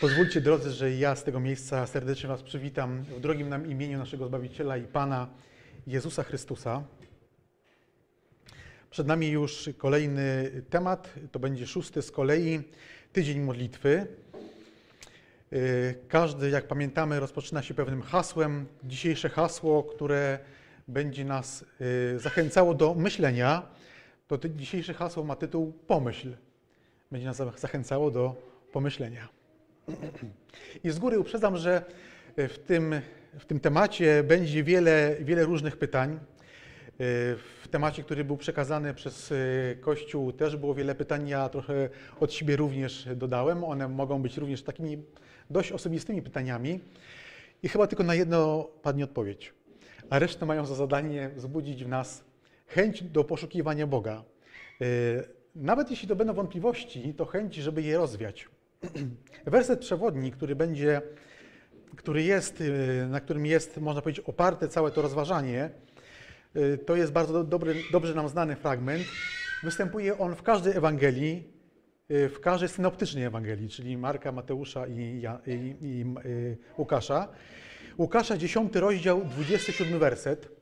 Pozwólcie, drodzy, że ja z tego miejsca serdecznie Was przywitam w drogim nam imieniu naszego Zbawiciela i Pana Jezusa Chrystusa. Przed nami już kolejny temat, to będzie szósty z kolei, tydzień modlitwy. Y, Każdy, jak pamiętamy, rozpoczyna się pewnym hasłem. Dzisiejsze hasło, które będzie nas y, zachęcało do myślenia, to dzisiejsze hasło ma tytuł Pomyśl. Będzie nas za- zachęcało do pomyślenia. I z góry uprzedzam, że w tym, w tym temacie będzie wiele, wiele różnych pytań. W temacie, który był przekazany przez Kościół, też było wiele pytań. Ja trochę od siebie również dodałem. One mogą być również takimi dość osobistymi pytaniami. I chyba tylko na jedno padnie odpowiedź. A resztę mają za zadanie wzbudzić w nas chęć do poszukiwania Boga. Nawet jeśli to będą wątpliwości, to chęć, żeby je rozwiać. Werset przewodni, który będzie, który jest, y, na którym jest, można powiedzieć, oparte całe to rozważanie, y, to jest bardzo do- dobry, dobrze nam znany fragment. Występuje on w każdej Ewangelii, y, w każdej synoptycznej Ewangelii, czyli Marka, Mateusza i, i, i y, Łukasza. Łukasza, 10 rozdział, 27 werset.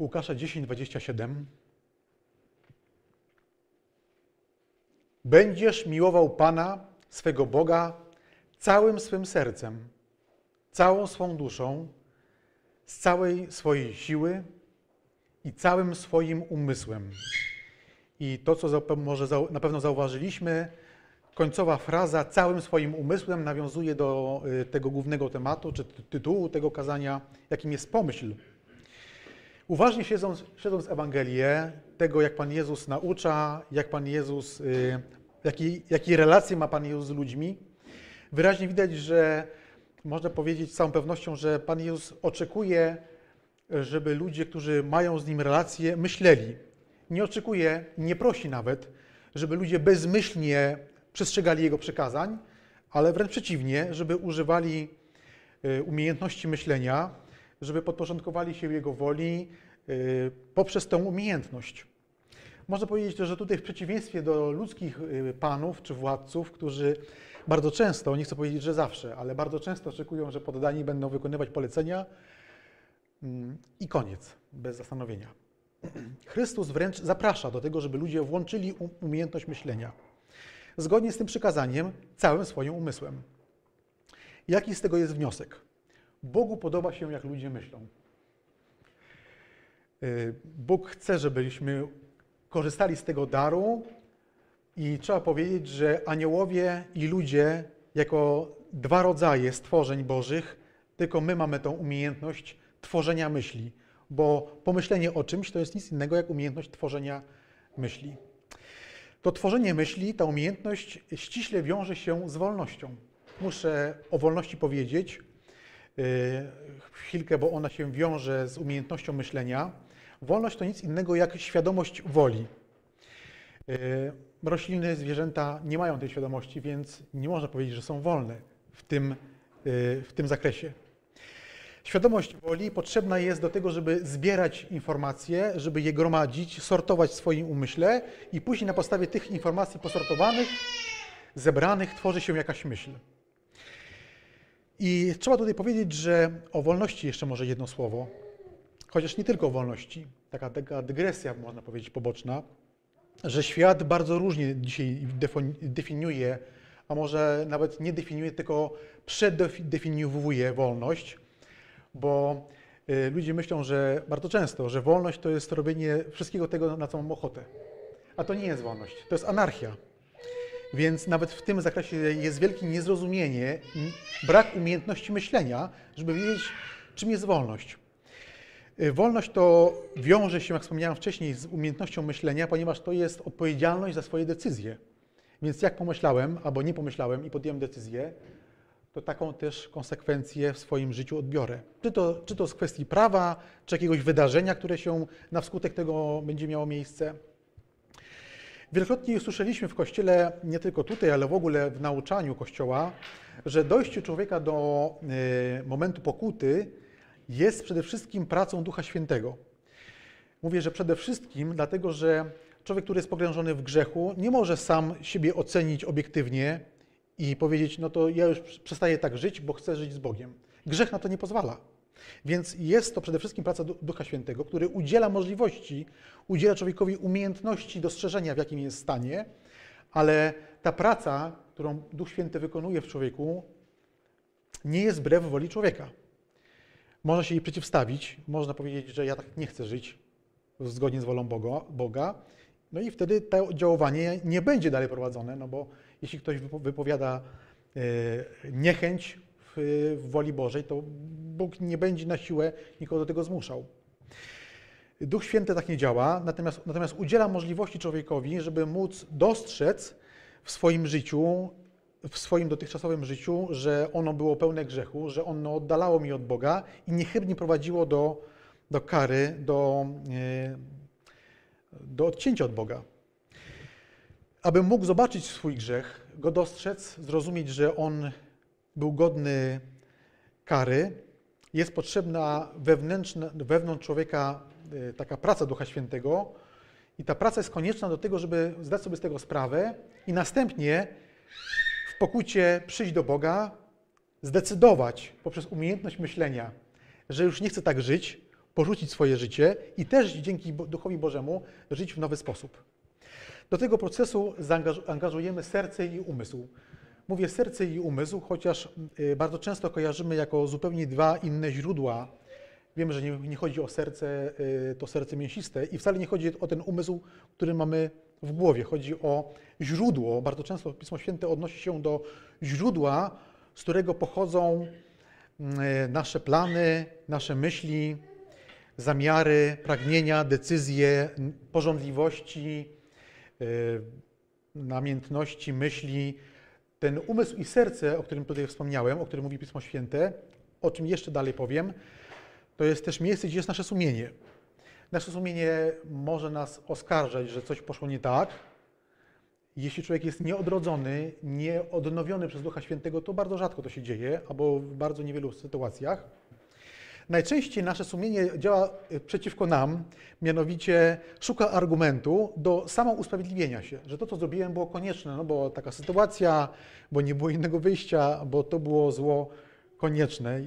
Łukasza 10, 27. Będziesz miłował Pana, swego Boga, całym swym sercem, całą swą duszą, z całej swojej siły i całym swoim umysłem. I to, co może na pewno zauważyliśmy, końcowa fraza całym swoim umysłem nawiązuje do y, tego głównego tematu, czy ty- tytułu tego kazania, jakim jest pomyśl. Uważnie śledząc, śledząc Ewangelię, tego jak Pan Jezus naucza, jak Pan Jezus, y, jaki, jakie relacje ma Pan Jezus z ludźmi, wyraźnie widać, że można powiedzieć z całą pewnością, że Pan Jezus oczekuje, żeby ludzie, którzy mają z Nim relacje, myśleli. Nie oczekuje, nie prosi nawet, żeby ludzie bezmyślnie przestrzegali Jego przykazań, ale wręcz przeciwnie, żeby używali y, umiejętności myślenia, żeby podporządkowali się Jego woli y, poprzez tę umiejętność. Można powiedzieć, że tutaj w przeciwieństwie do ludzkich y, panów czy władców, którzy bardzo często, nie chcę powiedzieć, że zawsze, ale bardzo często oczekują, że poddani będą wykonywać polecenia mm, i koniec, bez zastanowienia. Chrystus wręcz zaprasza do tego, żeby ludzie włączyli um- umiejętność myślenia. Zgodnie z tym przykazaniem, całym swoim umysłem. Jaki z tego jest wniosek? Bogu podoba się, jak ludzie myślą. Y, Bóg chce, żebyśmy korzystali z tego daru i trzeba powiedzieć, że aniołowie i ludzie, jako dwa rodzaje stworzeń Bożych, tylko my mamy tą umiejętność tworzenia myśli, bo pomyślenie o czymś to jest nic innego jak umiejętność tworzenia myśli. To tworzenie myśli, ta umiejętność ściśle wiąże się z wolnością. Muszę o wolności powiedzieć chwilkę, bo ona się wiąże z umiejętnością myślenia. Wolność to nic innego jak świadomość woli. Yy, Rośliny, zwierzęta nie mają tej świadomości, więc nie można powiedzieć, że są wolne w tym, yy, w tym zakresie. Świadomość woli potrzebna jest do tego, żeby zbierać informacje, żeby je gromadzić, sortować w swoim umyśle i później na podstawie tych informacji posortowanych, zebranych tworzy się jakaś myśl. I trzeba tutaj powiedzieć, że o wolności jeszcze może jedno słowo, chociaż nie tylko o wolności, taka, taka dygresja, można powiedzieć, poboczna, że świat bardzo różnie dzisiaj defini- definiuje, a może nawet nie definiuje, tylko przedefiniowuje wolność, bo y, ludzie myślą, że bardzo często, że wolność to jest robienie wszystkiego tego, na co mam ochotę. A to nie jest wolność, to jest anarchia. Więc nawet w tym zakresie jest wielkie niezrozumienie, brak umiejętności myślenia, żeby wiedzieć, czym jest wolność. Y, Wolność to wiąże się, jak wspomniałem wcześniej, z umiejętnością myślenia, ponieważ to jest odpowiedzialność za swoje decyzje. Więc jak pomyślałem, albo nie pomyślałem i podjąłem decyzję, to taką też konsekwencję w swoim życiu odbiorę. Czy to, czy to z kwestii prawa, czy jakiegoś wydarzenia, które się na wskutek tego będzie miało miejsce. Wielokrotnie usłyszeliśmy w Kościele, nie tylko tutaj, ale w ogóle w nauczaniu Kościoła, że dojście człowieka do y, momentu pokuty jest przede wszystkim pracą Ducha Świętego. Mówię, że przede wszystkim dlatego, że człowiek, który jest pogrążony w grzechu, nie może sam siebie ocenić obiektywnie i powiedzieć, no to ja już przestaję tak żyć, bo chcę żyć z Bogiem. Grzech na to nie pozwala. Więc jest to przede wszystkim praca Ducha Świętego, który udziela możliwości, udziela człowiekowi umiejętności dostrzeżenia, w jakim jest stanie, ale ta praca, którą Duch Święty wykonuje w człowieku, nie jest wbrew woli człowieka. Można się jej przeciwstawić, można powiedzieć, że ja tak nie chcę żyć zgodnie z wolą Boga, no i wtedy to działanie nie będzie dalej prowadzone, no bo jeśli ktoś wypowiada e, niechęć w, w woli Bożej, to Bóg nie będzie na siłę nikogo do tego zmuszał. Duch Święty tak nie działa, natomiast, natomiast udziela możliwości człowiekowi, żeby móc dostrzec w swoim życiu, w swoim dotychczasowym życiu, że ono było pełne grzechu, że ono oddalało mi od Boga i niechybnie prowadziło do, do kary, do, e, do odcięcia od Boga. Aby mógł zobaczyć swój grzech, go dostrzec, zrozumieć, że on był godny kary, jest potrzebna wewnętrzna, wewnątrz człowieka e, taka praca Ducha Świętego i ta praca jest konieczna do tego, żeby zdać sobie z tego sprawę i następnie w pokucie przyjść do Boga, zdecydować poprzez umiejętność myślenia, że już nie chcę tak żyć, porzucić swoje życie i też dzięki Duchowi Bożemu żyć w nowy sposób. Do tego procesu zaangażujemy serce i umysł. Mówię serce i umysł, chociaż y, bardzo często kojarzymy jako zupełnie dwa inne źródła. Wiemy, że nie, nie, chodzi o serce, y, to serce mięsiste i wcale nie chodzi o ten umysł, który mamy w głowie. Chodzi o źródło. Bardzo często Pismo Święte odnosi się do źródła, z którego pochodzą y, nasze plany, nasze myśli, zamiary, pragnienia, decyzje, porządliwości, namiętności, myśli, ten umysł i serce, o którym tutaj wspomniałem, o którym mówi Pismo Święte, o czym jeszcze dalej powiem, to jest też miejsce, gdzie jest nasze sumienie. Nasze sumienie może nas oskarżać, że coś poszło nie tak. Jeśli człowiek jest nieodrodzony, nieodnowiony przez Ducha Świętego, to bardzo rzadko to się dzieje, albo w bardzo niewielu sytuacjach. Najczęściej nasze sumienie działa y, przeciwko nam, mianowicie szuka argumentu do samousprawiedliwienia się, że to, co zrobiłem, było konieczne, no bo taka sytuacja, bo nie było innego wyjścia, bo to było zło konieczne.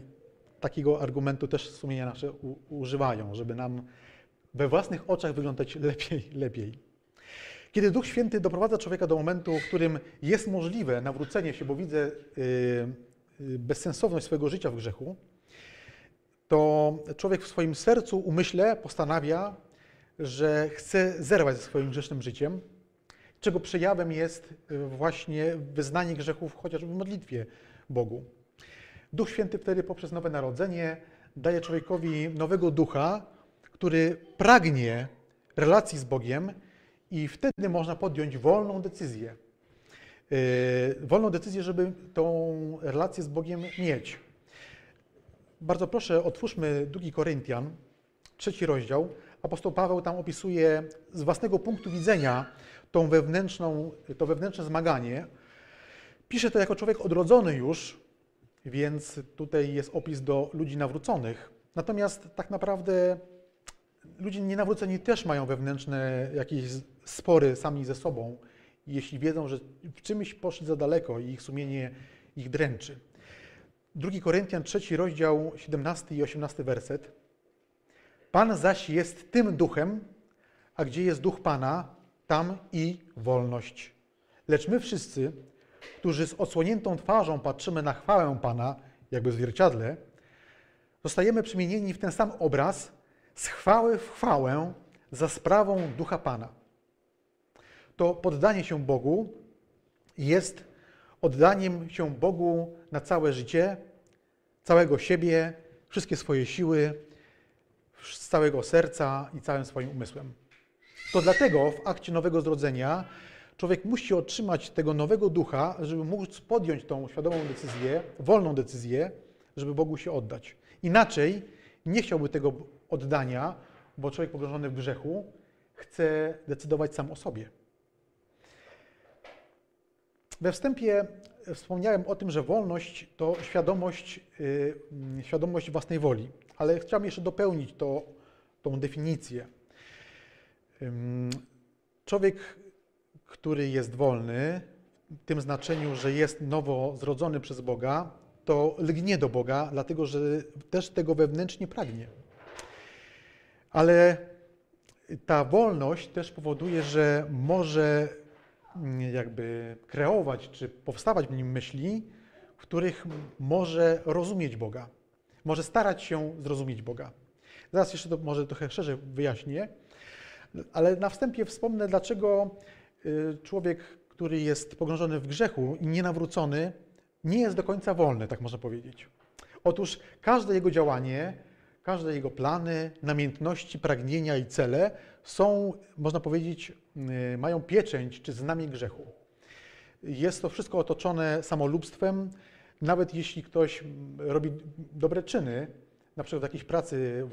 Takiego argumentu też sumienia nasze u, używają, żeby nam we własnych oczach wyglądać lepiej, lepiej. Kiedy Duch Święty doprowadza człowieka do momentu, w którym jest możliwe nawrócenie się, bo widzę yy, yy, bezsensowność swojego życia w grzechu, to człowiek w swoim sercu, umyśle postanawia, że chce zerwać ze swoim grzesznym życiem, czego przejawem jest y, właśnie wyznanie grzechów chociażby w modlitwie Bogu. Duch Święty wtedy poprzez nowe narodzenie daje człowiekowi nowego ducha, który pragnie relacji z Bogiem i wtedy można podjąć wolną decyzję. Yy, wolną decyzję, żeby tą relację z Bogiem mieć. Bardzo proszę, otwórzmy drugi Koryntian, trzeci rozdział. Apostoł Paweł tam opisuje z własnego punktu widzenia tą wewnętrzną, to wewnętrzne zmaganie. Pisze to jako człowiek odrodzony już, więc tutaj jest opis do ludzi nawróconych. Natomiast tak naprawdę ludzie nienawróceni też mają wewnętrzne jakieś spory sami ze sobą, jeśli wiedzą, że w czymś poszli za daleko i ich sumienie ich dręczy. 2 Koryntian, 3 rozdział, 17 i 18 werset. Pan zaś jest tym duchem, a gdzie jest duch Pana, tam i wolność. Lecz my wszyscy, którzy z odsłoniętą twarzą patrzymy na chwałę Pana, jakby w zwierciadle, zostajemy przemienieni w ten sam obraz z chwały w chwałę za sprawą ducha Pana. To poddanie się Bogu jest oddaniem się Bogu na całe życie, całego siebie, wszystkie swoje siły, z całego serca i całym swoim umysłem. To dlatego w akcie nowego zrodzenia człowiek musi otrzymać tego nowego ducha, żeby móc podjąć tą świadomą decyzję, wolną decyzję, żeby Bogu się oddać. Inaczej nie chciałby tego oddania, bo człowiek pogrążony w grzechu chce decydować sam o sobie. We wstępie wspomniałem o tym, że wolność to świadomość, yy, świadomość własnej woli, ale chciałem jeszcze dopełnić to, tą definicję. Ym, Człowiek, który jest wolny, w tym znaczeniu, że jest nowo zrodzony przez Boga, to lgnie do Boga, dlatego że też tego wewnętrznie pragnie. Ale ta wolność też powoduje, że może jakby kreować czy powstawać w nim myśli, w których może rozumieć Boga, może starać się zrozumieć Boga. Zaraz jeszcze to może trochę szerzej wyjaśnię, ale na wstępie wspomnę, dlaczego y, człowiek, który jest pogrążony w grzechu i nienawrócony, nie jest do końca wolny, tak można powiedzieć. Otóż każde jego działanie, każde jego plany, namiętności, pragnienia i cele są, można powiedzieć, y, mają pieczęć czy znamię grzechu. Jest to wszystko otoczone samolubstwem, nawet jeśli ktoś robi dobre czyny, na przykład w jakiejś pracy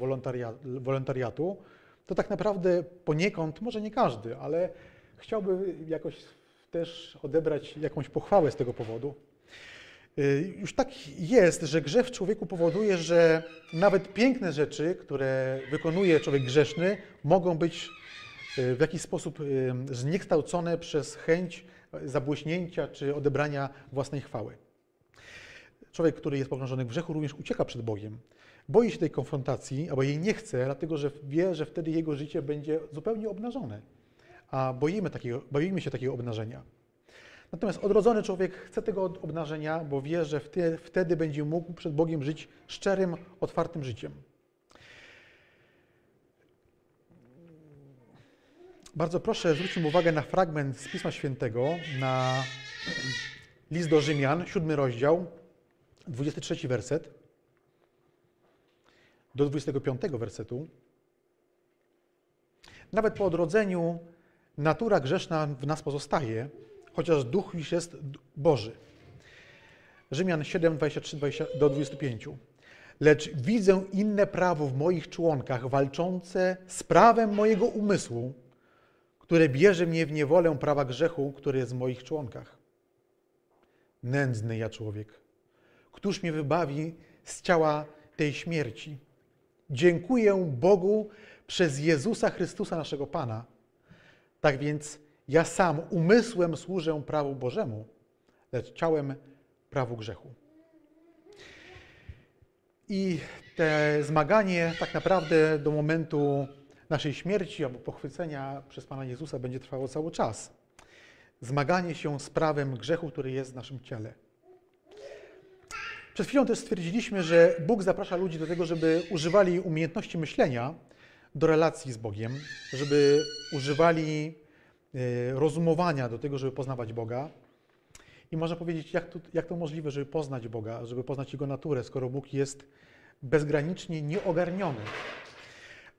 wolontariatu, to tak naprawdę poniekąd, może nie każdy, ale chciałby jakoś też odebrać jakąś pochwałę z tego powodu. Y, już tak jest, że grzech w człowieku powoduje, że nawet piękne rzeczy, które wykonuje człowiek grzeszny, mogą być y, w jakiś sposób y, zniekształcone przez chęć zabłyśnięcia czy odebrania własnej chwały. Człowiek, który jest pogrążony w grzechu, również ucieka przed Bogiem. Boi się tej konfrontacji, albo jej nie chce, dlatego że wie, że wtedy jego życie będzie zupełnie obnażone. A boimy, takiego, boimy się takiego obnażenia. Natomiast odrodzony człowiek chce tego obnażenia, bo wie, że wtedy będzie mógł przed Bogiem żyć szczerym, otwartym życiem. Bardzo proszę zwróćmy uwagę na fragment z Pisma Świętego, na list do Rzymian, siódmy rozdział, 23 werset do 25 wersetu. Nawet po odrodzeniu natura grzeszna w nas pozostaje, chociaż duch już jest Boży. Rzymian 7, 23 20, do 25. Lecz widzę inne prawo w moich członkach, walczące z prawem mojego umysłu, które bierze mnie w niewolę prawa grzechu, który jest w moich członkach. Nędzny ja człowiek, któż mnie wybawi z ciała tej śmierci? Dziękuję Bogu przez Jezusa Chrystusa, naszego Pana. Tak więc ja sam umysłem służę prawu Bożemu, lecz ciałem prawu grzechu. I te zmaganie tak naprawdę do momentu naszej śmierci albo pochwycenia przez Pana Jezusa będzie trwało cały czas. Zmaganie się z prawem grzechu, który jest w naszym ciele. Przed chwilą też stwierdziliśmy, że Bóg zaprasza ludzi do tego, żeby używali umiejętności myślenia do relacji z Bogiem, żeby używali rozumowania do tego, żeby poznawać Boga. I można powiedzieć, jak to, jak to możliwe, żeby poznać Boga, żeby poznać Jego naturę, skoro Bóg jest bezgranicznie nieogarniony.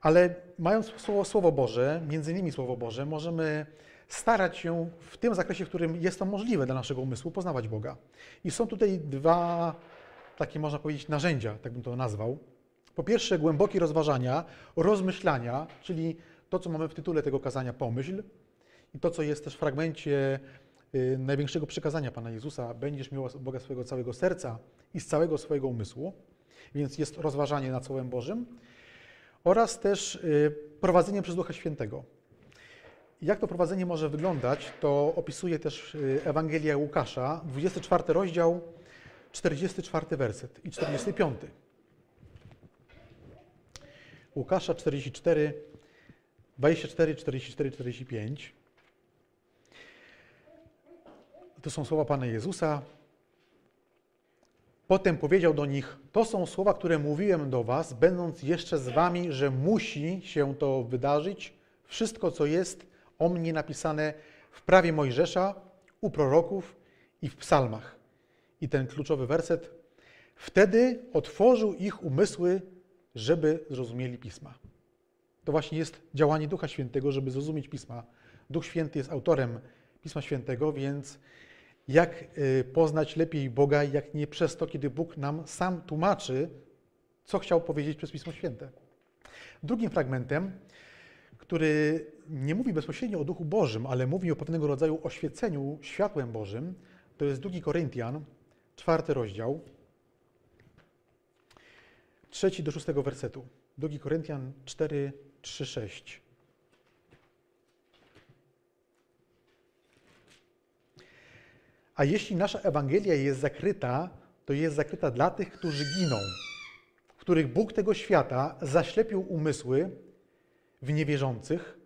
Ale mając słowo, słowo Boże, między innymi Słowo Boże, możemy starać się w tym zakresie, w którym jest to możliwe dla naszego umysłu, poznawać Boga. I są tutaj dwa takie można powiedzieć narzędzia, tak bym to nazwał. Po pierwsze, głębokie rozważania, rozmyślania, czyli to, co mamy w tytule tego kazania, pomyśl, i to, co jest też w fragmencie y, największego przykazania Pana Jezusa, będziesz miał Boga swojego całego serca i z całego swojego umysłu, więc jest rozważanie nad Słowem Bożym, oraz też y, prowadzenie przez Ducha Świętego. Jak to prowadzenie może wyglądać, to opisuje też y, Ewangelia Łukasza, 24 rozdział, 44 werset i 45. Łukasza 44, 24, 44, 45. To są słowa Pana Jezusa. Potem powiedział do nich: To są słowa, które mówiłem do Was, będąc jeszcze z Wami, że musi się to wydarzyć. Wszystko, co jest o mnie napisane w prawie Mojżesza, u proroków i w psalmach i ten kluczowy werset. Wtedy otworzył ich umysły, żeby zrozumieli pisma. To właśnie jest działanie Ducha Świętego, żeby zrozumieć pisma. Duch Święty jest autorem Pisma Świętego, więc jak y, poznać lepiej Boga, jak nie przez to, kiedy Bóg nam sam tłumaczy, co chciał powiedzieć przez Pismo Święte. Drugim fragmentem, który nie mówi bezpośrednio o Duchu Bożym, ale mówi o pewnego rodzaju oświeceniu światłem Bożym, to jest 2 Koryntian, czwarty rozdział, trzeci do szóstego wersetu. 2 Koryntian 4, 3, 6. A jeśli nasza Ewangelia jest zakryta, to jest zakryta dla tych, którzy giną, w których Bóg tego świata zaślepił umysły w niewierzących,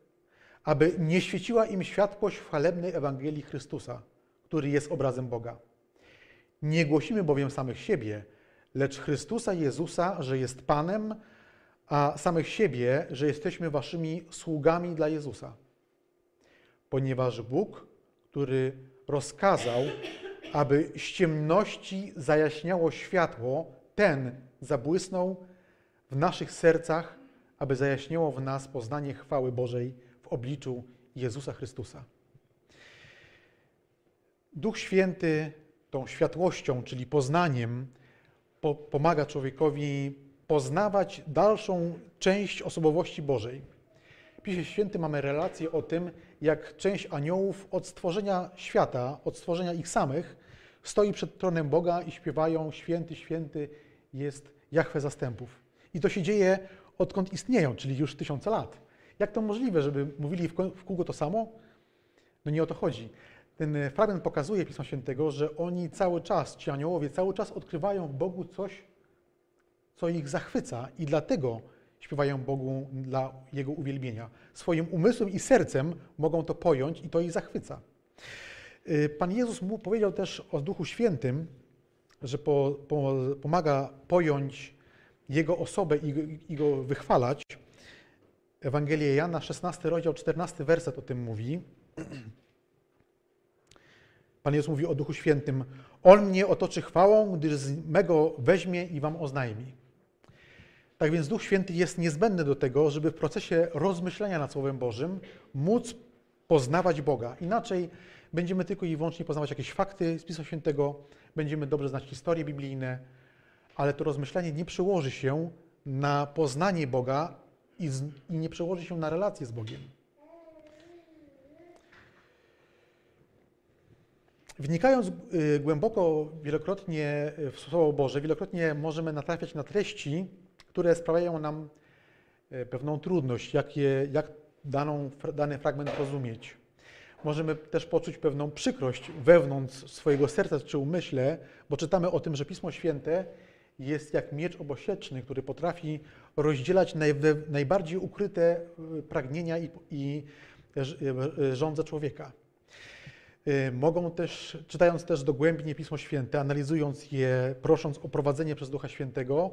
aby nie świeciła im światłość chwalebnej Ewangelii Chrystusa, który jest obrazem Boga. Nie głosimy bowiem samych siebie, lecz Chrystusa Jezusa, że jest Panem, a samych siebie, że jesteśmy waszymi sługami dla Jezusa. Ponieważ Bóg, który rozkazał, aby z ciemności zajaśniało światło, ten zabłysnął w naszych sercach, aby zajaśniało w nas poznanie chwały Bożej w obliczu Jezusa Chrystusa. Duch Święty tą światłością, czyli poznaniem, po, pomaga człowiekowi poznawać dalszą część osobowości Bożej. W Pisie Świętym mamy relację o tym, jak część aniołów od stworzenia świata, od stworzenia ich samych, stoi przed tronem Boga i śpiewają Święty, Święty jest Jachwę zastępów. I to się dzieje odkąd istnieją, czyli już tysiące lat. Jak to możliwe, żeby mówili w kółko to samo? No nie o to chodzi. Ten fragment pokazuje Pisma Świętego, że oni cały czas, ci aniołowie, cały czas odkrywają w Bogu coś, co ich zachwyca i dlatego śpiewają Bogu dla Jego uwielbienia. Swoim umysłem i sercem mogą to pojąć i to ich zachwyca. Y, Pan Jezus mu powiedział też o Duchu Świętym, że po, po, pomaga pojąć Jego osobę i, i Go wychwalać. Ewangelia Jana, 16 rozdział, 14 werset o tym mówi. Pan Jezus mówi o Duchu Świętym. On mnie otoczy chwałą, gdyż z mego weźmie i wam oznajmi. Tak więc Duch Święty jest niezbędny do tego, żeby w procesie rozmyślania nad Słowem Bożym móc poznawać Boga. Inaczej będziemy tylko i wyłącznie poznawać jakieś fakty z Pisma Świętego, będziemy dobrze znać historie biblijne, ale to rozmyślanie nie przełoży się na poznanie Boga i, z, i nie przełoży się na relacje z Bogiem. Wnikając y, głęboko wielokrotnie w Słowo Boże, wielokrotnie możemy natrafiać na treści, które sprawiają nam y, pewną trudność, jak, je, jak daną, dany fragment rozumieć. Możemy też poczuć pewną przykrość wewnątrz swojego serca czy umyśle, bo czytamy o tym, że Pismo Święte jest jak miecz obosieczny, który potrafi rozdzielać naj, najbardziej ukryte y, pragnienia i, i żądze człowieka. Y, mogą też, czytając też dogłębnie Pismo Święte, analizując je, prosząc o prowadzenie przez Ducha Świętego,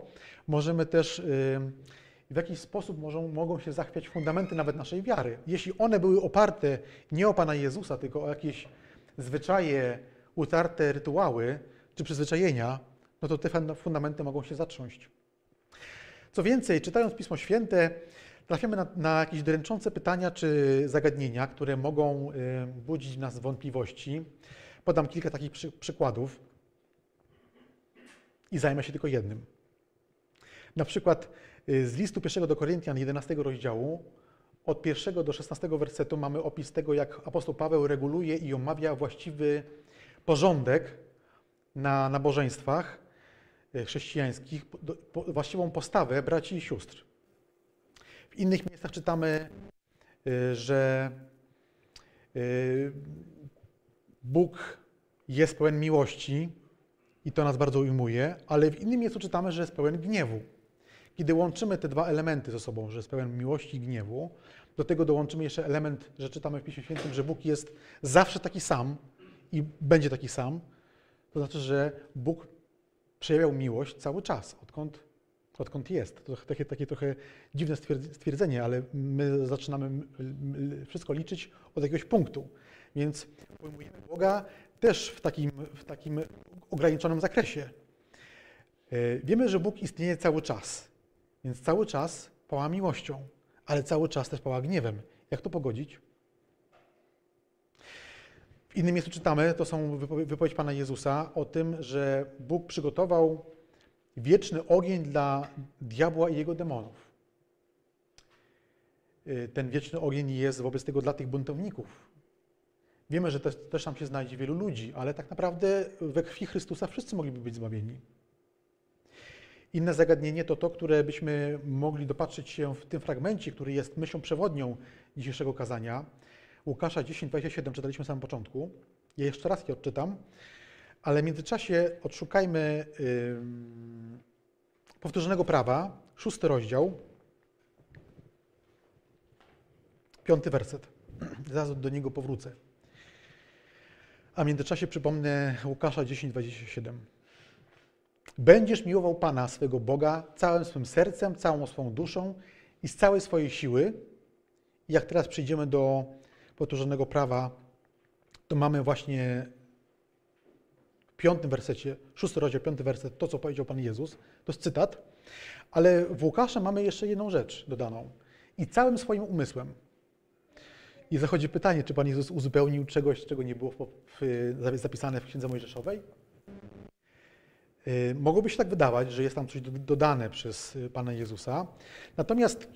możemy też y, w jakiś sposób mogą, mogą się zachwiać fundamenty nawet naszej wiary. Jeśli one były oparte nie o Pana Jezusa, tylko o jakieś zwyczaje, utarte rytuały czy przyzwyczajenia, no to te fundamenty mogą się zatrząść. Co więcej, czytając Pismo Święte, trafiamy na, na jakieś dręczące pytania czy zagadnienia, które mogą y, budzić w nas wątpliwości. Podam kilka takich przy, przykładów i zajmę się tylko jednym. Na przykład y, z listu pierwszego do Koryntian 11 rozdziału od pierwszego do 16 wersetu mamy opis tego, jak apostoł Paweł reguluje i omawia właściwy porządek na nabożeństwach y, chrześcijańskich, właściwą postawę braci i sióstr. W innych miejscach czytamy, y, że y, Bóg jest pełen miłości i to nas bardzo ujmuje, ale w innym miejscu czytamy, że jest pełen gniewu. Kiedy łączymy te dwa elementy ze sobą, że jest pełen miłości i gniewu, do tego dołączymy jeszcze element, że czytamy w Piśmie Świętym, że Bóg jest zawsze taki sam i będzie taki sam, to znaczy, że Bóg przejawiał miłość cały czas, odkąd odkąd jest. To takie, takie trochę dziwne stwierdzenie, ale my zaczynamy wszystko liczyć od jakiegoś punktu. Więc pojmujemy Boga też w takim, w takim ograniczonym zakresie. E, wiemy, że Bóg istnieje cały czas, więc cały czas pała miłością, ale cały czas też pała gniewem. Jak to pogodzić? W innym miejscu czytamy, to są wypowiedź Pana Jezusa o tym, że Bóg przygotował wieczny ogień dla diabła i jego demonów. Y, ten wieczny ogień jest wobec tego dla tych buntowników. Wiemy, że też, też tam się znajdzie wielu ludzi, ale tak naprawdę we krwi Chrystusa wszyscy mogliby być zbawieni. Inne zagadnienie to to, które byśmy mogli dopatrzyć się w tym fragmencie, który jest myślą przewodnią dzisiejszego kazania. Łukasza 10:27 czytaliśmy na samym początku. Ja jeszcze raz je odczytam, ale w międzyczasie odszukajmy yy, powtórzonego prawa, szósty rozdział, piąty werset. Zaraz do niego powrócę. A w międzyczasie przypomnę Łukasza 10:27. Będziesz miłował Pana swego Boga całym swym sercem, całą swoją duszą i z całej swojej siły. Jak teraz przejdziemy do powtórzonego prawa, to mamy właśnie piątym wersecie, szósty rozdział, piąty werset, to co powiedział Pan Jezus, to jest cytat, ale w Łukasza mamy jeszcze jedną rzecz dodaną. I całym swoim umysłem. I zachodzi pytanie, czy Pan Jezus uzupełnił czegoś, czego nie było w, w, zapisane w Księdze Mojżeszowej? Yy, mogłoby się tak wydawać, że jest tam coś dodane przez Pana Jezusa. Natomiast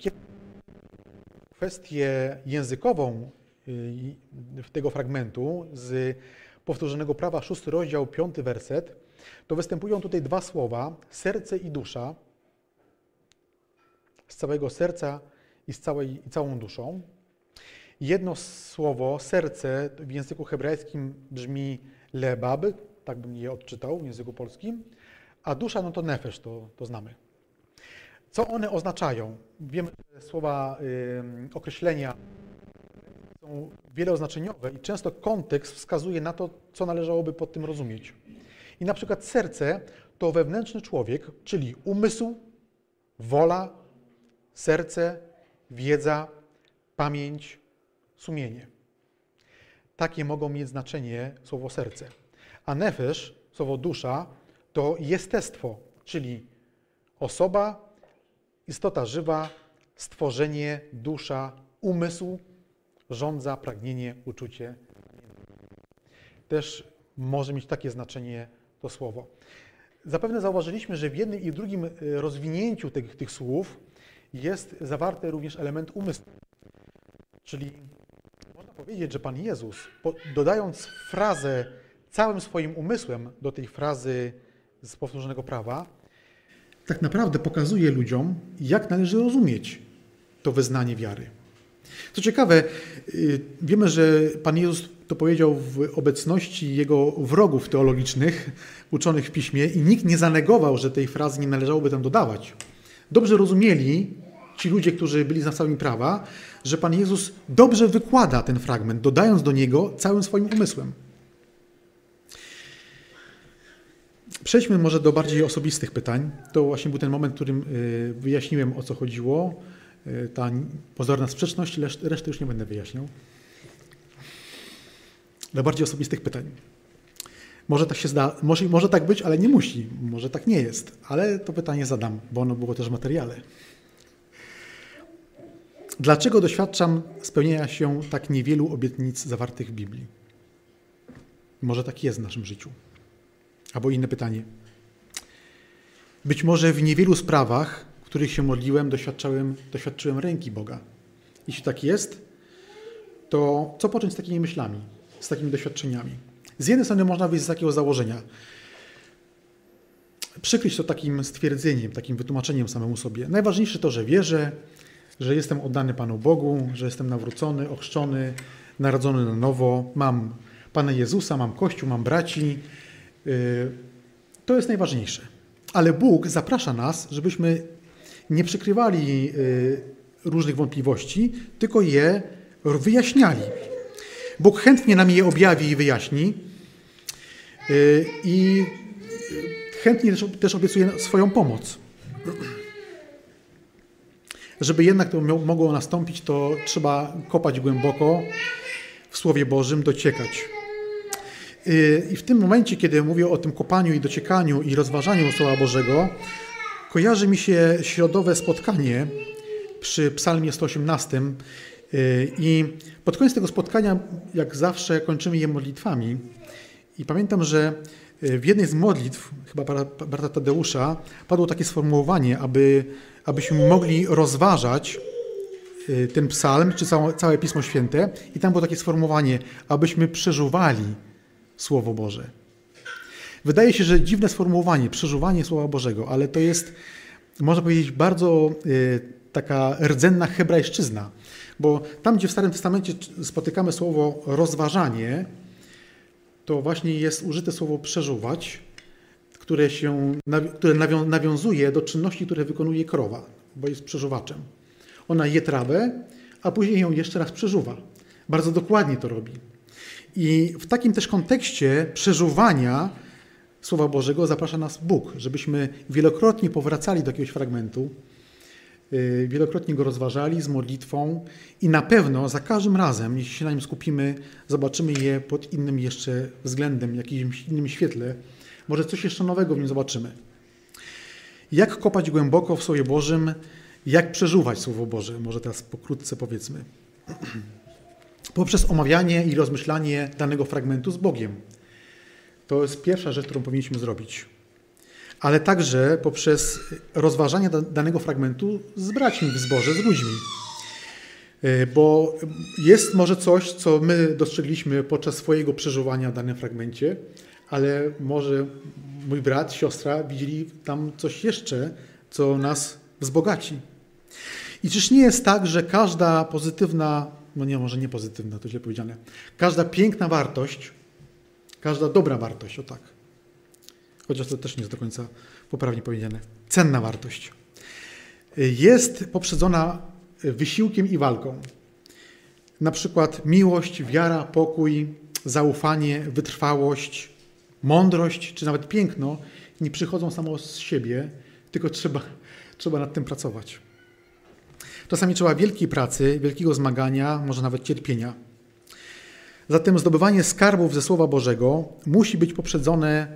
kwestię językową yy, tego fragmentu z powtórzonego prawa, szósty rozdział, piąty werset, to występują tutaj dwa słowa, serce i dusza, z całego serca i z całej, i całą duszą. Jedno słowo, serce, w języku hebrajskim brzmi lebab, tak bym je odczytał w języku polskim, a dusza no to nefesz, to, to znamy. Co one oznaczają? Wiemy, że słowa, y, określenia są wieloznaczeniowe i często kontekst wskazuje na to, co należałoby pod tym rozumieć. I na przykład serce to wewnętrzny człowiek, czyli umysł, wola, serce, wiedza, pamięć, sumienie. Takie mogą mieć znaczenie słowo serce. A nefesz, słowo dusza, to jestestwo, czyli osoba, istota żywa, stworzenie, dusza, umysł, żądza, pragnienie, uczucie. Też może mieć takie znaczenie to słowo. Zapewne zauważyliśmy, że w jednym i drugim e, rozwinięciu tych, tych słów jest zawarty również element umysłu. Czyli można powiedzieć, że Pan Jezus, dodając frazę całym swoim umysłem do tej frazy z powtórzonego prawa, tak naprawdę pokazuje ludziom, jak należy rozumieć to wyznanie wiary. Co ciekawe, y, wiemy, że Pan Jezus to powiedział w obecności jego wrogów teologicznych, uczonych w piśmie, i nikt nie zanegował, że tej frazy nie należałoby tam dodawać. Dobrze rozumieli ci ludzie, którzy byli znawcami prawa, że Pan Jezus dobrze wykłada ten fragment, dodając do niego całym swoim umysłem. Przejdźmy może do bardziej osobistych pytań. To właśnie był ten moment, w którym y, wyjaśniłem, o co chodziło. Y, ta pozorna sprzeczność, reszty już nie będę wyjaśniał. Do bardziej osobistych pytań. Może tak się zda, może, może tak być, ale nie musi. Może tak nie jest. Ale to pytanie zadam, bo ono było też w materiale. Dlaczego doświadczam spełnienia się tak niewielu obietnic zawartych w Biblii? Może tak jest w naszym życiu. Albo inne pytanie. Być może w niewielu sprawach, których się modliłem, doświadczyłem, doświadczyłem ręki Boga. Jeśli tak jest, to co począć z takimi myślami, z takimi doświadczeniami? Z jednej strony można wyjść z takiego założenia. Przykryć to takim stwierdzeniem, takim wytłumaczeniem samemu sobie. Najważniejsze to, że wierzę, że jestem oddany Panu Bogu, że jestem nawrócony, ochrzczony, narodzony na nowo, mam Pana Jezusa, mam Kościół, mam braci. Y, to jest najważniejsze. Ale Bóg zaprasza nas, żebyśmy nie przykrywali y, różnych wątpliwości, tylko je wyjaśniali. Bóg chętnie nam je objawi i wyjaśni y, i chętnie też obiecuje swoją pomoc. Żeby jednak to mogło nastąpić, to trzeba kopać głęboko w Słowie Bożym, dociekać. Y, I w tym momencie, kiedy mówię o tym kopaniu i dociekaniu i rozważaniu Słowa Bożego, kojarzy mi się środowe spotkanie przy Psalmie 118. Y, I pod koniec tego spotkania, jak zawsze, kończymy je modlitwami. I pamiętam, że y, w jednej z modlitw, chyba brata Tadeusza, padło takie sformułowanie, aby abyśmy mogli rozważać y, ten psalm, czy całe, całe Pismo Święte. I tam było takie sformułowanie, abyśmy przeżuwali Słowo Boże. Wydaje się, że dziwne sformułowanie, przeżuwanie Słowa Bożego, ale to jest, można powiedzieć, bardzo y, taka rdzenna hebrajszczyzna. Bo tam, gdzie w Starym Testamencie spotykamy słowo rozważanie, to właśnie jest użyte słowo przeżuwać, które, się, które nawiązuje do czynności, które wykonuje krowa, bo jest przeżuwaczem. Ona je trawę, a później ją jeszcze raz przeżuwa. Bardzo dokładnie to robi. I w takim też kontekście przeżuwania Słowa Bożego zaprasza nas Bóg, żebyśmy wielokrotnie powracali do jakiegoś fragmentu, y, wielokrotnie go rozważali z modlitwą i na pewno za każdym razem, jeśli się na nim skupimy, zobaczymy je pod innym jeszcze względem, jakimś innym świetle. Może coś jeszcze nowego w nim zobaczymy. Jak kopać głęboko w Słowie Bożym, jak przeżuwać Słowo Boże, może teraz pokrótce powiedzmy. Poprzez omawianie i rozmyślanie danego fragmentu z Bogiem. To jest pierwsza rzecz, którą powinniśmy zrobić. Ale także poprzez rozważanie danego fragmentu z braćmi w zborze, z ludźmi. E, bo jest może coś, co my dostrzegliśmy podczas swojego przeżywania w danym fragmencie, ale może mój brat, siostra widzieli tam coś jeszcze, co nas wzbogaci. I czyż nie jest tak, że każda pozytywna, no nie, może nie pozytywna, to źle powiedziane, każda piękna wartość Każda dobra wartość, o tak. Chociaż to też nie jest do końca poprawnie powiedziane. Cenna wartość. Jest poprzedzona wysiłkiem i walką. Na przykład miłość, wiara, pokój, zaufanie, wytrwałość, mądrość, czy nawet piękno nie przychodzą samo z siebie, tylko trzeba, trzeba nad tym pracować. Czasami trzeba wielkiej pracy, wielkiego zmagania, może nawet cierpienia. Zatem zdobywanie skarbów ze Słowa Bożego musi być poprzedzone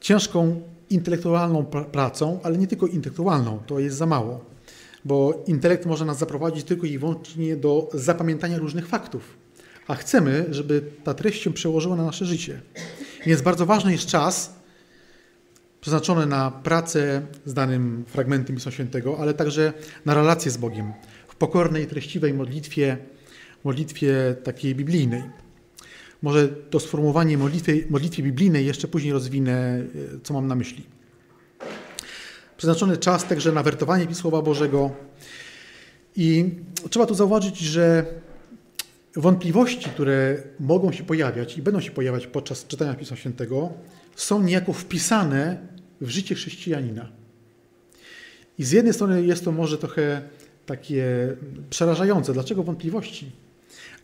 ciężką intelektualną pracą, ale nie tylko intelektualną, to jest za mało, bo intelekt może nas zaprowadzić tylko i wyłącznie do zapamiętania różnych faktów, a chcemy, żeby ta treść się przełożyła na nasze życie. Więc bardzo ważny jest czas przeznaczony na pracę z danym fragmentem Pisma Świętego, ale także na relację z Bogiem, w pokornej, treściwej modlitwie, modlitwie takiej biblijnej. Może to sformułowanie modlitwy, modlitwie biblijnej jeszcze później rozwinę, e, co mam na myśli. Przeznaczony czas także na wertowanie Słowa Bożego. I trzeba tu zauważyć, że wątpliwości, które mogą się pojawiać i będą się pojawiać podczas czytania Pisma Świętego, są niejako wpisane w życie chrześcijanina. I z jednej strony jest to może trochę takie przerażające. Dlaczego wątpliwości?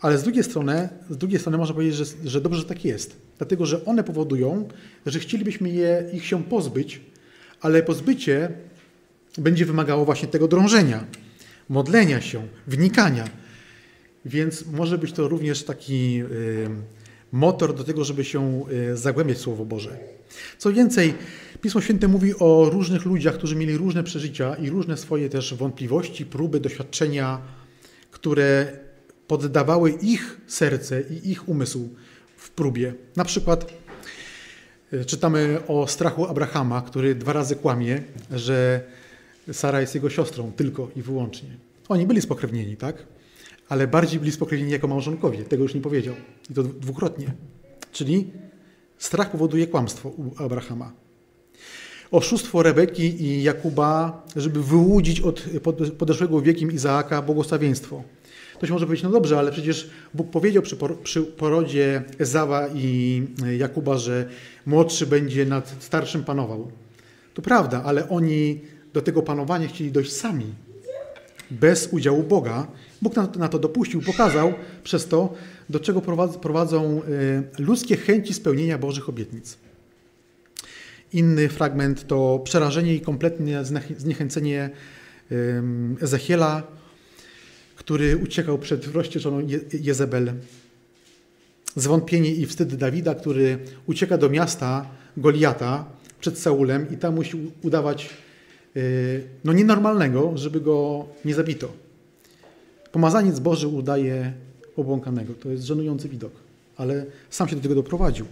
Ale z drugiej strony, z drugiej strony można powiedzieć, że, że dobrze, że tak jest. Dlatego, że one powodują, że chcielibyśmy je, ich się pozbyć, ale pozbycie będzie wymagało właśnie tego drążenia, modlenia się, wnikania. Więc może być to również taki y, motor do tego, żeby się y, zagłębiać w Słowo Boże. Co więcej, Pismo Święte mówi o różnych ludziach, którzy mieli różne przeżycia i różne swoje też wątpliwości, próby, doświadczenia, które poddawały ich serce i ich umysł w próbie. Na przykład e, czytamy o strachu Abrahama, który dwa razy kłamie, że Sara jest jego siostrą tylko i wyłącznie. Oni byli spokrewnieni, tak? Ale bardziej byli spokrewnieni jako małżonkowie. Tego już nie powiedział. I to dwukrotnie. Czyli strach powoduje kłamstwo u Abrahama. Oszustwo Rebeki i Jakuba, żeby wyłudzić od podeszłego wiekiem Izaaka błogosławieństwo. Ktoś może powiedzieć, no dobrze, ale przecież Bóg powiedział przy, przy porodzie Ezawa i Jakuba, że młodszy będzie nad starszym panował. To prawda, ale oni do tego panowania chcieli dojść sami, bez udziału Boga. Bóg na to dopuścił, pokazał przez to, do czego prowadzą e, ludzkie chęci spełnienia Bożych obietnic. Inny fragment to przerażenie i kompletne zniechęcenie Ezechiela, który uciekał przed rozścieczoną Jezebel. Zwątpienie i wstyd Dawida, który ucieka do miasta Goliata przed Saulem i tam musi udawać y, no nienormalnego, żeby go nie zabito. Pomazaniec Boży udaje obłąkanego. To jest żenujący widok, ale sam się do tego doprowadził.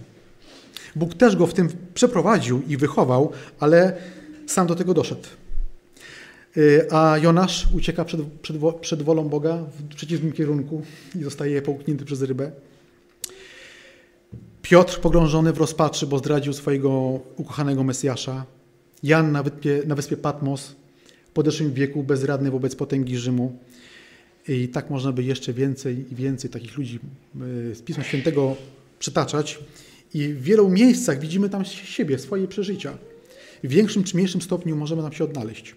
Bóg też go w tym przeprowadził i wychował, ale sam do tego doszedł. Y, a Jonasz ucieka przed, przed, przed wolą Boga w przeciwnym kierunku i zostaje połknięty przez rybę. Piotr pogrążony w rozpaczy, bo zdradził swojego ukochanego Mesjasza. Jan na wyspie, na wyspie Patmos w podeszłym wieku, bezradny wobec potęgi Rzymu. I tak można by jeszcze więcej i więcej takich ludzi y, z Pisma Świętego przytaczać. I w wielu miejscach widzimy tam siebie, swoje przeżycia. W większym czy mniejszym stopniu możemy tam się odnaleźć.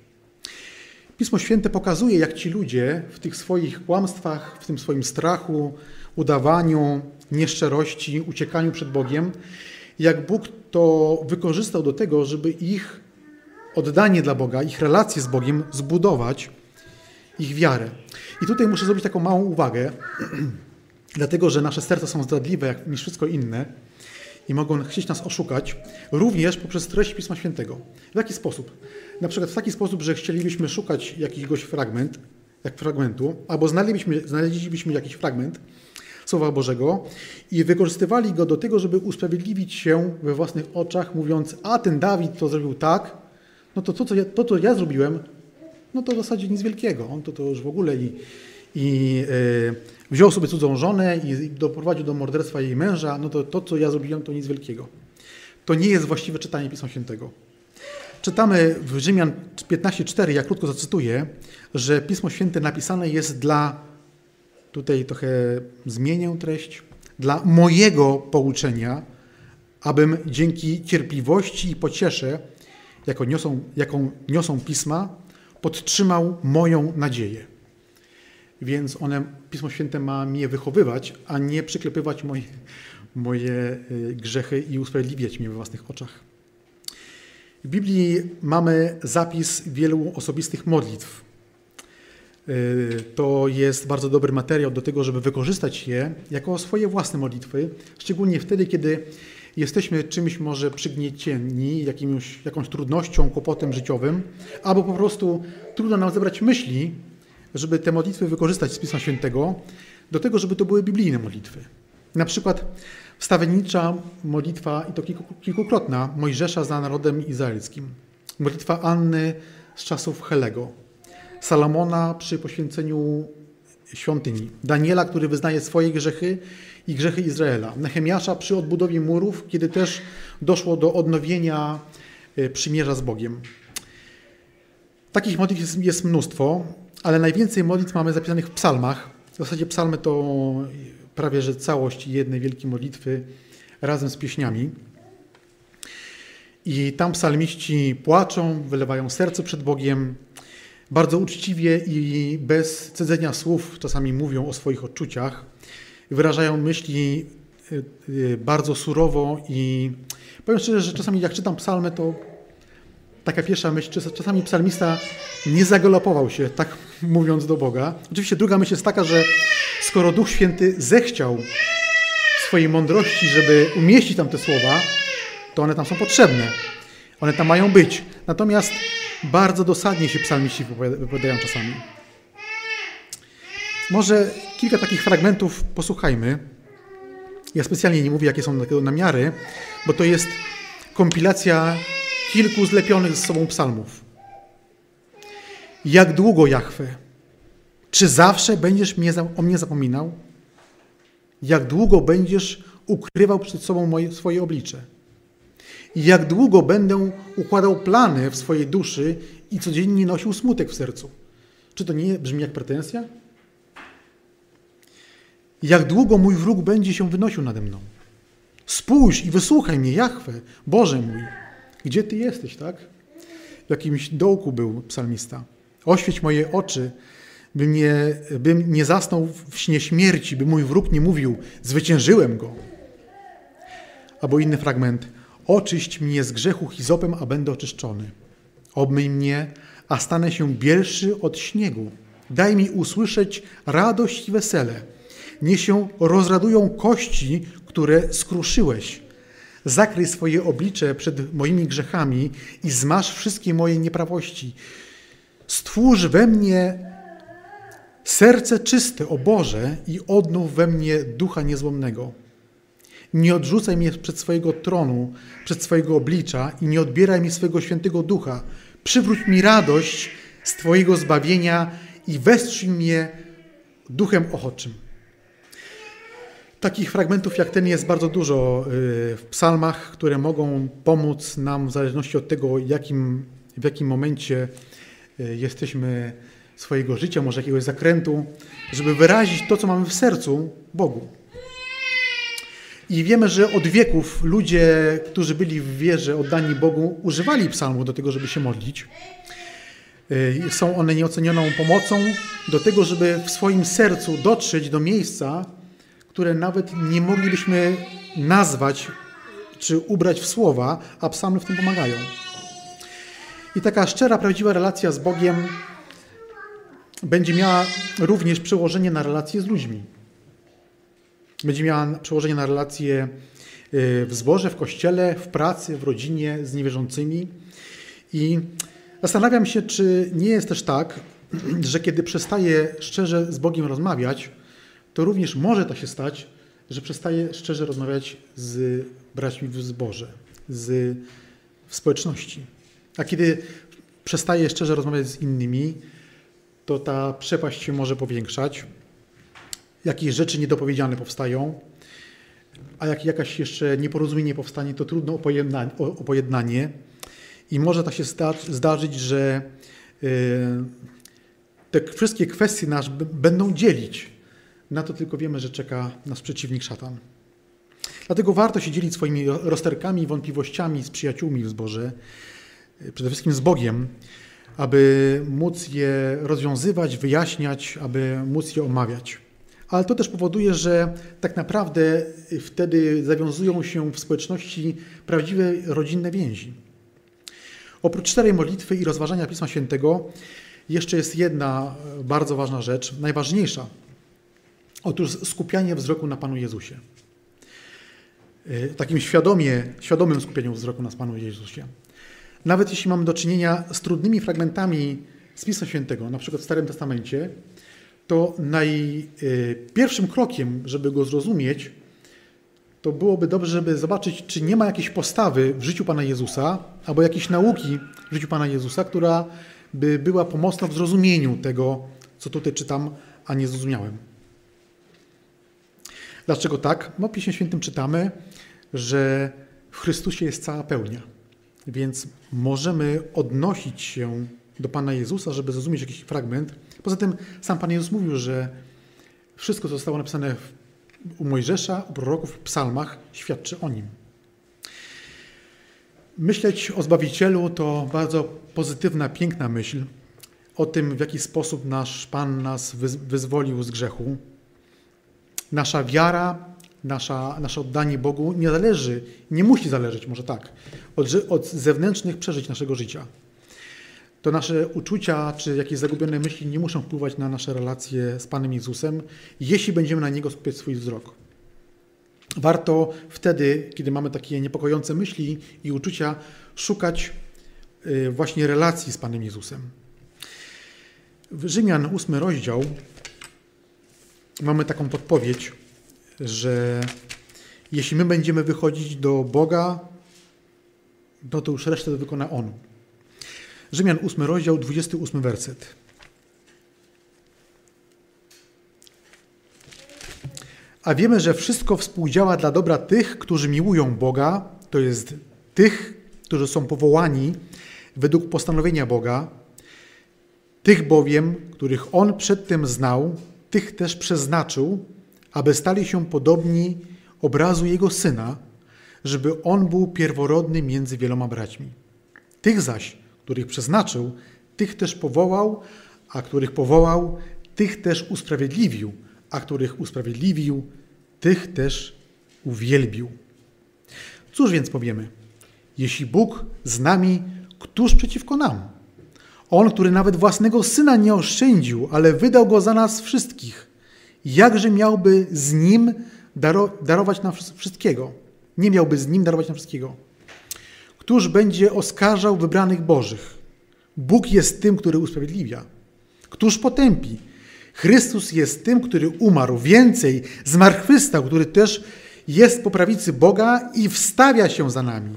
Pismo Święte pokazuje, jak ci ludzie w tych swoich kłamstwach, w tym swoim strachu, udawaniu, nieszczerości, uciekaniu przed Bogiem, jak Bóg to wykorzystał do tego, żeby ich oddanie dla Boga, ich relacje z Bogiem zbudować, ich wiarę. I tutaj muszę zrobić taką małą uwagę, dlatego że nasze serca są zdradliwe jak niż wszystko inne i mogą chcieć nas oszukać, również poprzez treść Pisma Świętego. W jaki sposób? Na przykład w taki sposób, że chcielibyśmy szukać jakiegoś fragment, jak fragmentu, albo znaleźlibyśmy, znaleźlibyśmy jakiś fragment Słowa Bożego i wykorzystywali go do tego, żeby usprawiedliwić się we własnych oczach, mówiąc, a ten Dawid to zrobił tak, no to to, co ja, to, co ja zrobiłem, no to w zasadzie nic wielkiego. On to, to już w ogóle i, i yy, wziął sobie cudzą żonę i doprowadził do morderstwa jej męża, no to to, co ja zrobiłem, to nic wielkiego. To nie jest właściwe czytanie Pisma Świętego. Czytamy w Rzymian 15:4, ja krótko zacytuję, że Pismo Święte napisane jest dla, tutaj trochę zmienię treść, dla mojego pouczenia, abym dzięki cierpliwości i pociesze, jaką niosą, jaką niosą pisma, podtrzymał moją nadzieję. Więc one, Pismo Święte ma mnie wychowywać, a nie przyklepywać moje, moje y, grzechy i usprawiedliwiać mnie we własnych oczach. W Biblii mamy zapis wielu osobistych modlitw. Y, to jest bardzo dobry materiał do tego, żeby wykorzystać je jako swoje własne modlitwy, szczególnie wtedy, kiedy jesteśmy czymś może przygniecieni, jakimś, jakąś trudnością, kłopotem życiowym, albo po prostu trudno nam zebrać myśli, żeby te modlitwy wykorzystać z Pisma Świętego, do tego, żeby to były biblijne modlitwy. Na przykład wstawiennicza modlitwa, i to kilkukrotna, Mojżesza za narodem izraelskim. Modlitwa Anny z czasów Helego. Salomona przy poświęceniu świątyni. Daniela, który wyznaje swoje grzechy i grzechy Izraela. Nehemiasza przy odbudowie murów, kiedy też doszło do odnowienia e, przymierza z Bogiem. Takich modlitw jest, jest mnóstwo, ale najwięcej modlitw mamy zapisanych w psalmach. W zasadzie psalmy to prawie że całość jednej wielkiej modlitwy razem z pieśniami. I tam psalmiści płaczą, wylewają serce przed Bogiem, bardzo uczciwie i bez cedzenia słów czasami mówią o swoich odczuciach, wyrażają myśli y, y, bardzo surowo i powiem szczerze, że czasami jak czytam psalmy, to taka pierwsza myśl, czasami psalmista nie zagalopował się, tak mówiąc do Boga. Oczywiście druga myśl jest taka, że skoro Duch Święty zechciał swojej mądrości, żeby umieścić tam te słowa, to one tam są potrzebne. One tam mają być. Natomiast bardzo dosadnie się psalmiści wypowiadają czasami. Może kilka takich fragmentów posłuchajmy. Ja specjalnie nie mówię, jakie są namiary, bo to jest kompilacja kilku zlepionych ze sobą psalmów. Jak długo, Jachwę? Czy zawsze będziesz mnie, o mnie zapominał? Jak długo będziesz ukrywał przed sobą moje, swoje oblicze? Jak długo będę układał plany w swojej duszy i codziennie nosił smutek w sercu? Czy to nie brzmi jak pretensja? Jak długo mój wróg będzie się wynosił nade mną? Spójrz i wysłuchaj mnie, Jachwę, Boże mój. Gdzie Ty jesteś, tak? W jakimś dołku był psalmista. Oświeć moje oczy, bym nie, bym nie zasnął w śnie śmierci, by mój wróg nie mówił, zwyciężyłem go. Albo inny fragment. Oczyść mnie z grzechu hizopem, a będę oczyszczony. Obmyj mnie, a stanę się bielszy od śniegu. Daj mi usłyszeć radość i wesele. Niech się rozradują kości, które skruszyłeś. Zakryj swoje oblicze przed moimi grzechami i zmasz wszystkie moje nieprawości. Stwórz we mnie serce czyste, o Boże, i odnów we mnie ducha niezłomnego. Nie odrzucaj mnie przed swojego tronu, przed swojego oblicza i nie odbieraj mi swojego świętego ducha. Przywróć mi radość z Twojego zbawienia i westrzyj mnie duchem ochoczym. Takich fragmentów jak ten jest bardzo dużo y, w psalmach, które mogą pomóc nam w zależności od tego, jakim, w jakim momencie jesteśmy swojego życia, może jakiegoś zakrętu, żeby wyrazić to, co mamy w sercu Bogu. I wiemy, że od wieków ludzie, którzy byli w wierze oddani Bogu, używali psalmu do tego, żeby się modlić. Y, są one nieocenioną pomocą do tego, żeby w swoim sercu dotrzeć do miejsca, które nawet nie moglibyśmy nazwać czy ubrać w słowa, a psalmy w tym pomagają. I taka szczera, prawdziwa relacja z Bogiem będzie miała również przełożenie na relacje z ludźmi. Będzie miała przełożenie na relacje y, w zborze, w kościele, w pracy, w rodzinie z niewierzącymi. I zastanawiam się, czy nie jest też tak, że kiedy przestaję szczerze z Bogiem rozmawiać, to również może to się stać, że przestaję szczerze rozmawiać z braćmi w zborze, z, w społeczności. A kiedy przestaję szczerze rozmawiać z innymi, to ta przepaść się może powiększać. Jakieś rzeczy niedopowiedziane powstają, a jak jakaś jeszcze nieporozumienie powstanie, to trudno o pojednanie. I może tak się zdarzyć, że y, te wszystkie kwestie nas będą dzielić. Na to tylko wiemy, że czeka nas przeciwnik szatan. Dlatego warto się dzielić swoimi rozterkami i wątpliwościami z przyjaciółmi w zborze, przede wszystkim z Bogiem, aby móc je rozwiązywać, wyjaśniać, aby móc je omawiać. Ale to też powoduje, że tak naprawdę wtedy zawiązują się w społeczności prawdziwe rodzinne więzi. Oprócz czterej modlitwy i rozważania Pisma Świętego, jeszcze jest jedna bardzo ważna rzecz, najważniejsza. Otóż skupianie wzroku na Panu Jezusie. Takim świadomie, świadomym skupieniem wzroku na Panu Jezusie. Nawet jeśli mamy do czynienia z trudnymi fragmentami z Pisma Świętego, na przykład w Starym Testamencie, to najpierwszym krokiem, żeby go zrozumieć, to byłoby dobrze, żeby zobaczyć, czy nie ma jakiejś postawy w życiu Pana Jezusa, albo jakiejś nauki w życiu Pana Jezusa, która by była pomocna w zrozumieniu tego, co tutaj czytam, a nie zrozumiałem. Dlaczego tak? No w Piśmie Świętym czytamy, że w Chrystusie jest cała pełnia. Więc możemy odnosić się do Pana Jezusa, żeby zrozumieć jakiś fragment. Poza tym sam Pan Jezus mówił, że wszystko, co zostało napisane u Mojżesza, u proroków, w psalmach, świadczy o Nim. Myśleć o Zbawicielu to bardzo pozytywna, piękna myśl o tym, w jaki sposób nasz Pan nas wyzwolił z grzechu. Nasza wiara nasza, nasze oddanie Bogu nie zależy, nie musi zależeć, może tak, od, od zewnętrznych przeżyć naszego życia. To nasze uczucia czy jakieś zagubione myśli nie muszą wpływać na nasze relacje z Panem Jezusem, jeśli będziemy na Niego skupiać swój wzrok. Warto wtedy, kiedy mamy takie niepokojące myśli i uczucia, szukać y, właśnie relacji z Panem Jezusem. W Rzymian 8 rozdział mamy taką podpowiedź, że jeśli my będziemy wychodzić do Boga, no to już resztę wykona On. Rzymian 8 rozdział, 28 werset. A wiemy, że wszystko współdziała dla dobra tych, którzy miłują Boga, to jest tych, którzy są powołani według postanowienia Boga, tych bowiem, których On przedtem znał, tych też przeznaczył, aby stali się podobni obrazu Jego Syna, żeby On był pierworodny między wieloma braćmi. Tych zaś, których przeznaczył, tych też powołał, a których powołał, tych też usprawiedliwił, a których usprawiedliwił, tych też uwielbił. Cóż więc powiemy? Jeśli Bóg z nami, któż przeciwko nam? On, który nawet własnego syna nie oszczędził, ale wydał go za nas wszystkich, jakże miałby z nim darować nam wszystkiego? Nie miałby z nim darować nam wszystkiego. Któż będzie oskarżał wybranych Bożych? Bóg jest tym, który usprawiedliwia. Któż potępi? Chrystus jest tym, który umarł. Więcej, zmartwychwstał, który też jest po prawicy Boga i wstawia się za nami.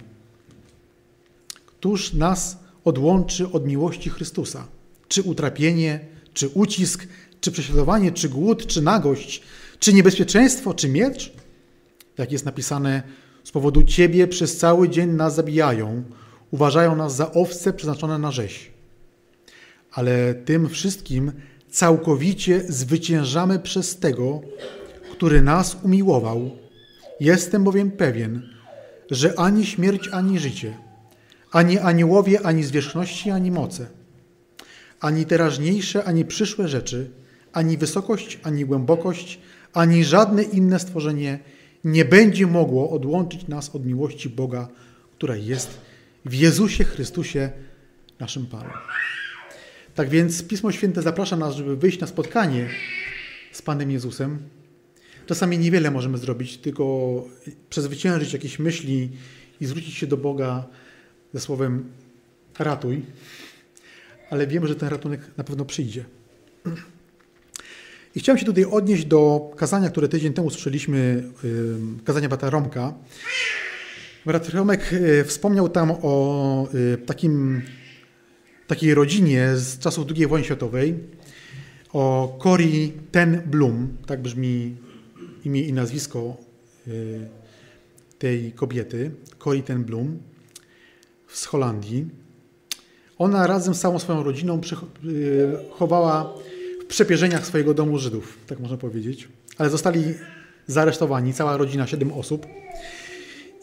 Któż nas odłączy od miłości Chrystusa? Czy utrapienie, czy ucisk, czy prześladowanie, czy głód, czy nagość, czy niebezpieczeństwo, czy miecz? Jak jest napisane, z powodu Ciebie przez cały dzień nas zabijają, uważają nas za owce przeznaczone na rzeź. Ale tym wszystkim całkowicie zwyciężamy przez tego, który nas umiłował Jestem bowiem pewien, że ani śmierć, ani życie, ani aniołowie, ani zwierzchności, ani moce, ani teraźniejsze, ani przyszłe rzeczy, ani wysokość, ani głębokość, ani żadne inne stworzenie nie będzie mogło odłączyć nas od miłości Boga, która jest w Jezusie Chrystusie, naszym Panu. Tak więc Pismo Święte zaprasza nas, żeby wyjść na spotkanie z Panem Jezusem. Czasami niewiele możemy zrobić, tylko przezwyciężyć jakieś myśli i zwrócić się do Boga ze słowem ratuj, ale wiemy, że ten ratunek na pewno przyjdzie. I chciałem się tutaj odnieść do kazania, które tydzień temu słyszeliśmy, kazania Bata Romka. Brat Romek y, wspomniał tam o y, takim, takiej rodzinie z czasów II wojny światowej, o Cory Ten Blum, tak brzmi imię i nazwisko y, tej kobiety, Cory Ten Blum z Holandii. Ona razem z całą swoją rodziną chowała przepierzeniach swojego domu Żydów, tak można powiedzieć, ale zostali zaaresztowani, cała rodzina, siedem osób.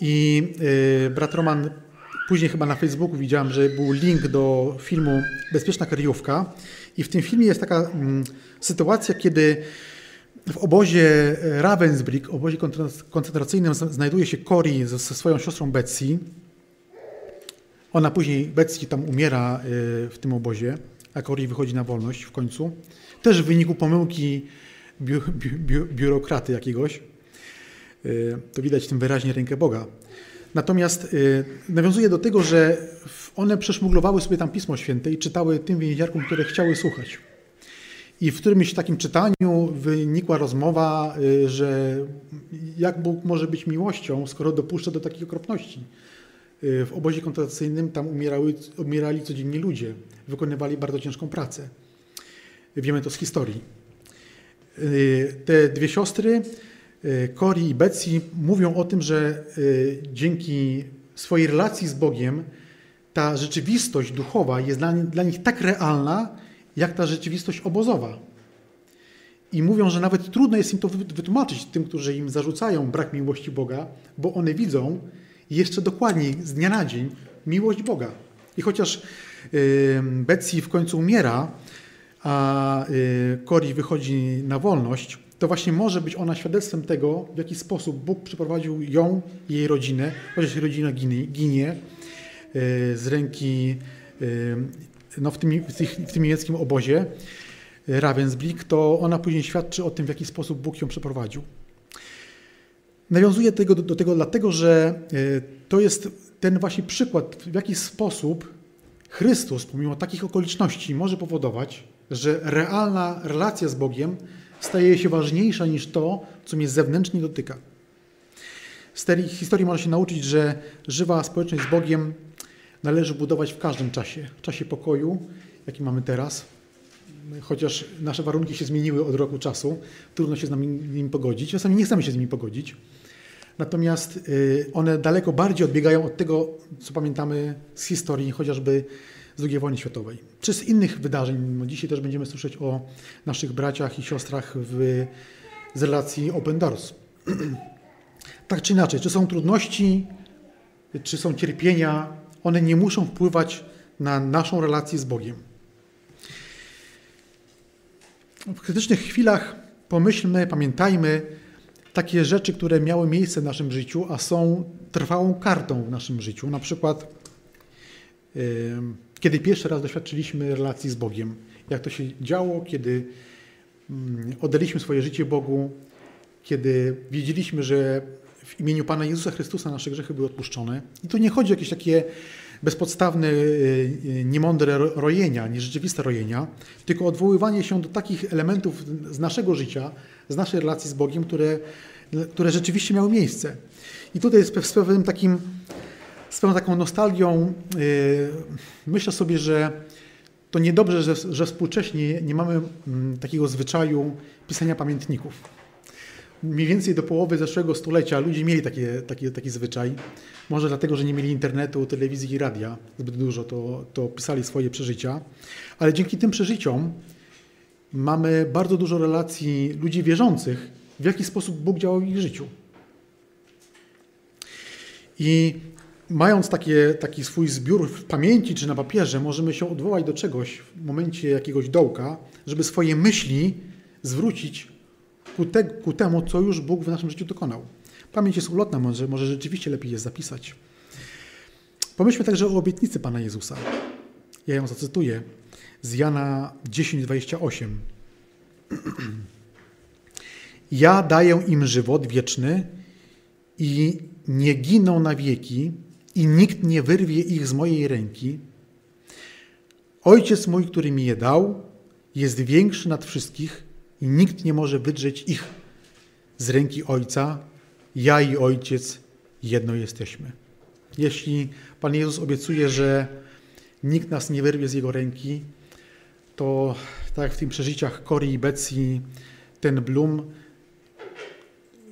I y, brat Roman, później chyba na Facebooku widziałem, że był link do filmu Bezpieczna kryjówka. I w tym filmie jest taka mm, sytuacja, kiedy w obozie Ravensbrück, obozie koncentracyjnym, znajduje się Cory ze, ze swoją siostrą Betsy. Ona później, Betsy tam umiera y, w tym obozie, a Cory wychodzi na wolność w końcu. Też w wyniku pomyłki biu, biu, biurokraty jakiegoś. Y, to widać w tym wyraźnie rękę Boga. Natomiast y, nawiązuje do tego, że one przeszmuglowały sobie tam Pismo Święte i czytały tym więźniarkom, które chciały słuchać. I w którymś takim czytaniu wynikła rozmowa, y, że jak Bóg może być miłością, skoro dopuszcza do takiej okropności. W obozie koncentracyjnym tam umierały, umierali codziennie ludzie, wykonywali bardzo ciężką pracę. Wiemy to z historii. Te dwie siostry E, Cori i Betsy mówią o tym, że dzięki swojej relacji z Bogiem ta rzeczywistość duchowa jest dla, dla nich tak realna, jak ta rzeczywistość obozowa. I mówią, że nawet trudno jest im to wytłumaczyć tym, którzy im zarzucają brak miłości Boga, bo one widzą jeszcze dokładniej z dnia na dzień miłość Boga. I chociaż Betsy w końcu umiera, a Cori wychodzi na wolność, to właśnie może być ona świadectwem tego, w jaki sposób Bóg przeprowadził ją jej rodzinę, chociaż jej rodzina ginie, ginie e, z ręki e, no w, tym, w tym niemieckim obozie Ravensbrück, to ona później świadczy o tym, w jaki sposób Bóg ją przeprowadził. Nawiązuję tego, do tego dlatego, że to jest ten właśnie przykład, w jaki sposób Chrystus, pomimo takich okoliczności, może powodować, że realna relacja z Bogiem staje się ważniejsza niż to, co mnie zewnętrznie dotyka. Z tej historii można się nauczyć, że żywa społeczność z Bogiem należy budować w każdym czasie. W czasie pokoju, jaki mamy teraz, chociaż nasze warunki się zmieniły od roku czasu, trudno się z nimi pogodzić. Czasami nie chcemy się z nimi pogodzić. Natomiast y, one daleko bardziej odbiegają od tego, co pamiętamy z historii, chociażby z II wojny światowej, czy z innych wydarzeń. Dzisiaj też będziemy słyszeć o naszych braciach i siostrach w, z relacji Open Doors. tak czy inaczej, czy są trudności, czy są cierpienia, one nie muszą wpływać na naszą relację z Bogiem. W krytycznych chwilach pomyślmy, pamiętajmy takie rzeczy, które miały miejsce w naszym życiu, a są trwałą kartą w naszym życiu. Na przykład kiedy pierwszy raz doświadczyliśmy relacji z Bogiem. Jak to się działo, kiedy mm, oddaliśmy swoje życie Bogu, kiedy wiedzieliśmy, że w imieniu Pana Jezusa Chrystusa nasze grzechy były odpuszczone. I tu nie chodzi o jakieś takie bezpodstawne, y, y, niemądre rojenia, nierzeczywiste rojenia, tylko odwoływanie się do takich elementów z naszego życia, z naszej relacji z Bogiem, które, które rzeczywiście miały miejsce. I tutaj w pewnym takim z pewną taką nostalgią y, myślę sobie, że to niedobrze, że, że współcześnie nie mamy mm, takiego zwyczaju pisania pamiętników. Mniej więcej do połowy zeszłego stulecia ludzie mieli takie, taki, taki zwyczaj. Może dlatego, że nie mieli internetu, telewizji i radia zbyt dużo, to, to pisali swoje przeżycia. Ale dzięki tym przeżyciom mamy bardzo dużo relacji ludzi wierzących, w jaki sposób Bóg działał w ich życiu. I mając takie, taki swój zbiór w pamięci czy na papierze, możemy się odwołać do czegoś w momencie jakiegoś dołka, żeby swoje myśli zwrócić ku, te, ku temu, co już Bóg w naszym życiu dokonał. Pamięć jest ulotna, może, może rzeczywiście lepiej jest zapisać. Pomyślmy także o obietnicy Pana Jezusa. Ja ją zacytuję z Jana 10:28. Ja daję im żywot wieczny i nie giną na wieki, i nikt nie wyrwie ich z mojej ręki. Ojciec mój, który mi je dał, jest większy nad wszystkich i nikt nie może wydrzeć ich z ręki Ojca. Ja i Ojciec jedno jesteśmy. Jeśli Pan Jezus obiecuje, że nikt nas nie wyrwie z Jego ręki, to tak jak w tym przeżyciach Cory i Betsy, ten Blum,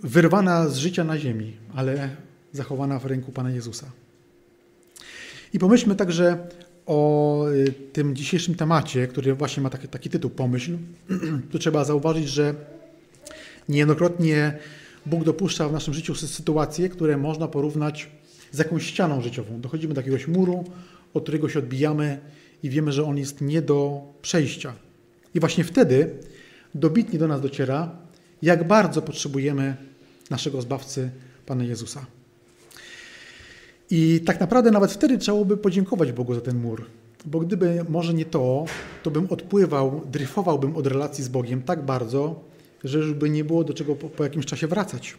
wyrwana z życia na ziemi, ale zachowana w ręku Pana Jezusa. I pomyślmy także o y, tym dzisiejszym temacie, który właśnie ma taki, taki tytuł Pomyśl. Tu trzeba zauważyć, że niejednokrotnie Bóg dopuszcza w naszym życiu sytuacje, które można porównać z jakąś ścianą życiową. Dochodzimy do jakiegoś muru, od którego się odbijamy i wiemy, że on jest nie do przejścia. I właśnie wtedy dobitnie do nas dociera, jak bardzo potrzebujemy naszego Zbawcy, Pana Jezusa. I tak naprawdę nawet wtedy trzeba by podziękować Bogu za ten mur. Bo gdyby może nie to, to bym odpływał, dryfowałbym od relacji z Bogiem tak bardzo, że już by nie było do czego po, po jakimś czasie wracać.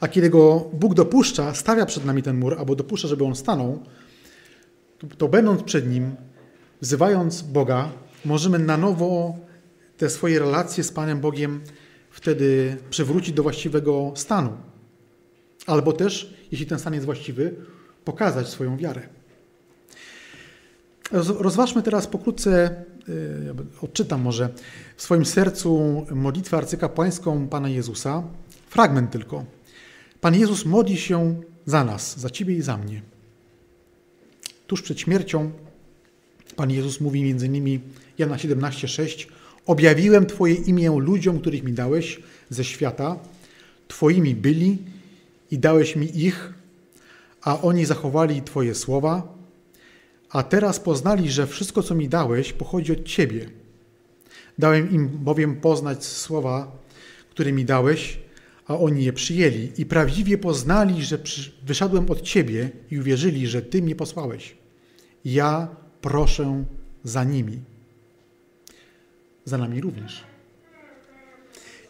A kiedy go Bóg dopuszcza, stawia przed nami ten mur, albo dopuszcza, żeby on stanął, to, będąc przed nim, wzywając Boga, możemy na nowo te swoje relacje z Panem Bogiem wtedy przywrócić do właściwego stanu. Albo też, jeśli ten stan jest właściwy, pokazać swoją wiarę. Rozważmy teraz pokrótce, y, odczytam może, w swoim sercu modlitwę arcykapłańską Pana Jezusa. Fragment tylko. Pan Jezus modli się za nas, za Ciebie i za mnie. Tuż przed śmiercią Pan Jezus mówi między innymi Jana 17,6 Objawiłem Twoje imię ludziom, których mi dałeś ze świata. Twoimi byli i dałeś mi ich, a oni zachowali Twoje słowa, a teraz poznali, że wszystko, co mi dałeś, pochodzi od Ciebie. Dałem im bowiem poznać słowa, które mi dałeś, a oni je przyjęli i prawdziwie poznali, że wyszedłem od Ciebie i uwierzyli, że Ty mnie posłałeś. Ja proszę za nimi. Za nami również.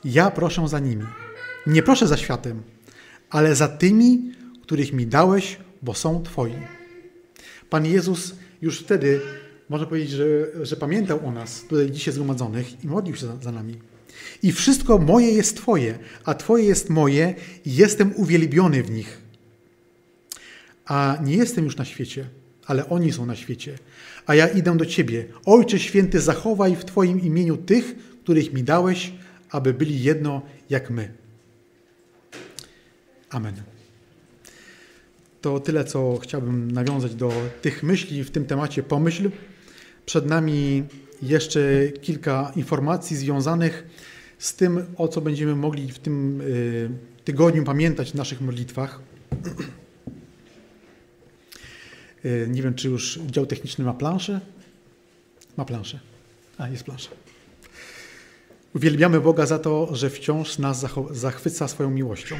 Ja proszę za nimi. Nie proszę za światem, ale za tymi, których mi dałeś, bo są Twoi. Pan Jezus już wtedy, można powiedzieć, że, że pamiętał o nas, tutaj dzisiaj zgromadzonych i modlił się za, za nami. I wszystko moje jest Twoje, a Twoje jest moje i jestem uwielbiony w nich. A nie jestem już na świecie, ale oni są na świecie. A ja idę do Ciebie. Ojcze Święty, zachowaj w Twoim imieniu tych, których mi dałeś, aby byli jedno jak my. Amen. To tyle, co chciałbym nawiązać do tych myśli w tym temacie pomyśl. Przed nami jeszcze kilka informacji związanych z tym, o co będziemy mogli w tym y, tygodniu pamiętać w naszych modlitwach. Y, nie wiem, czy już dział techniczny ma planszę. Ma planszę. A, jest plansza. Uwielbiamy Boga za to, że wciąż nas zachwyca swoją miłością.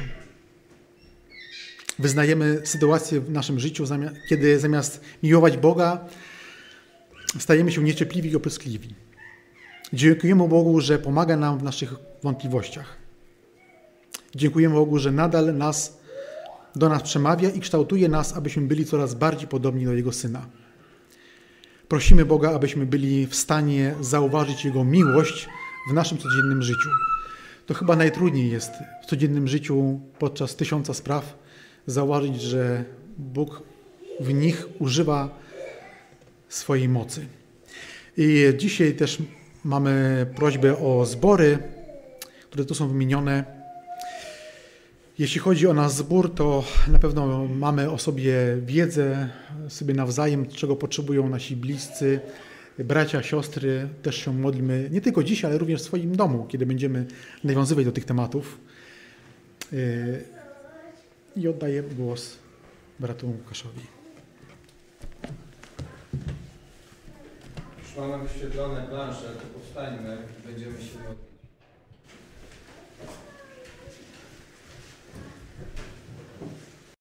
Wyznajemy sytuację w naszym życiu, kiedy zamiast miłować Boga, stajemy się niecierpliwi i opryskliwi. Dziękujemy Bogu, że pomaga nam w naszych wątpliwościach. Dziękujemy Bogu, że nadal nas, do nas przemawia i kształtuje nas, abyśmy byli coraz bardziej podobni do Jego Syna. Prosimy Boga, abyśmy byli w stanie zauważyć Jego miłość w naszym codziennym życiu. To chyba najtrudniej jest w codziennym życiu podczas tysiąca spraw zauważyć, że Bóg w nich używa swojej mocy. I dzisiaj też mamy prośbę o zbory, które tu są wymienione. Jeśli chodzi o nasz zbór, to na pewno mamy o sobie wiedzę, sobie nawzajem, czego potrzebują nasi bliscy, bracia, siostry. Też się modlimy nie tylko dzisiaj, ale również w swoim domu, kiedy będziemy nawiązywać do tych tematów. I oddaję głos bratu Łukaszowi. Już mamy wyświetlone plansze, to powstańmy, będziemy się modlić.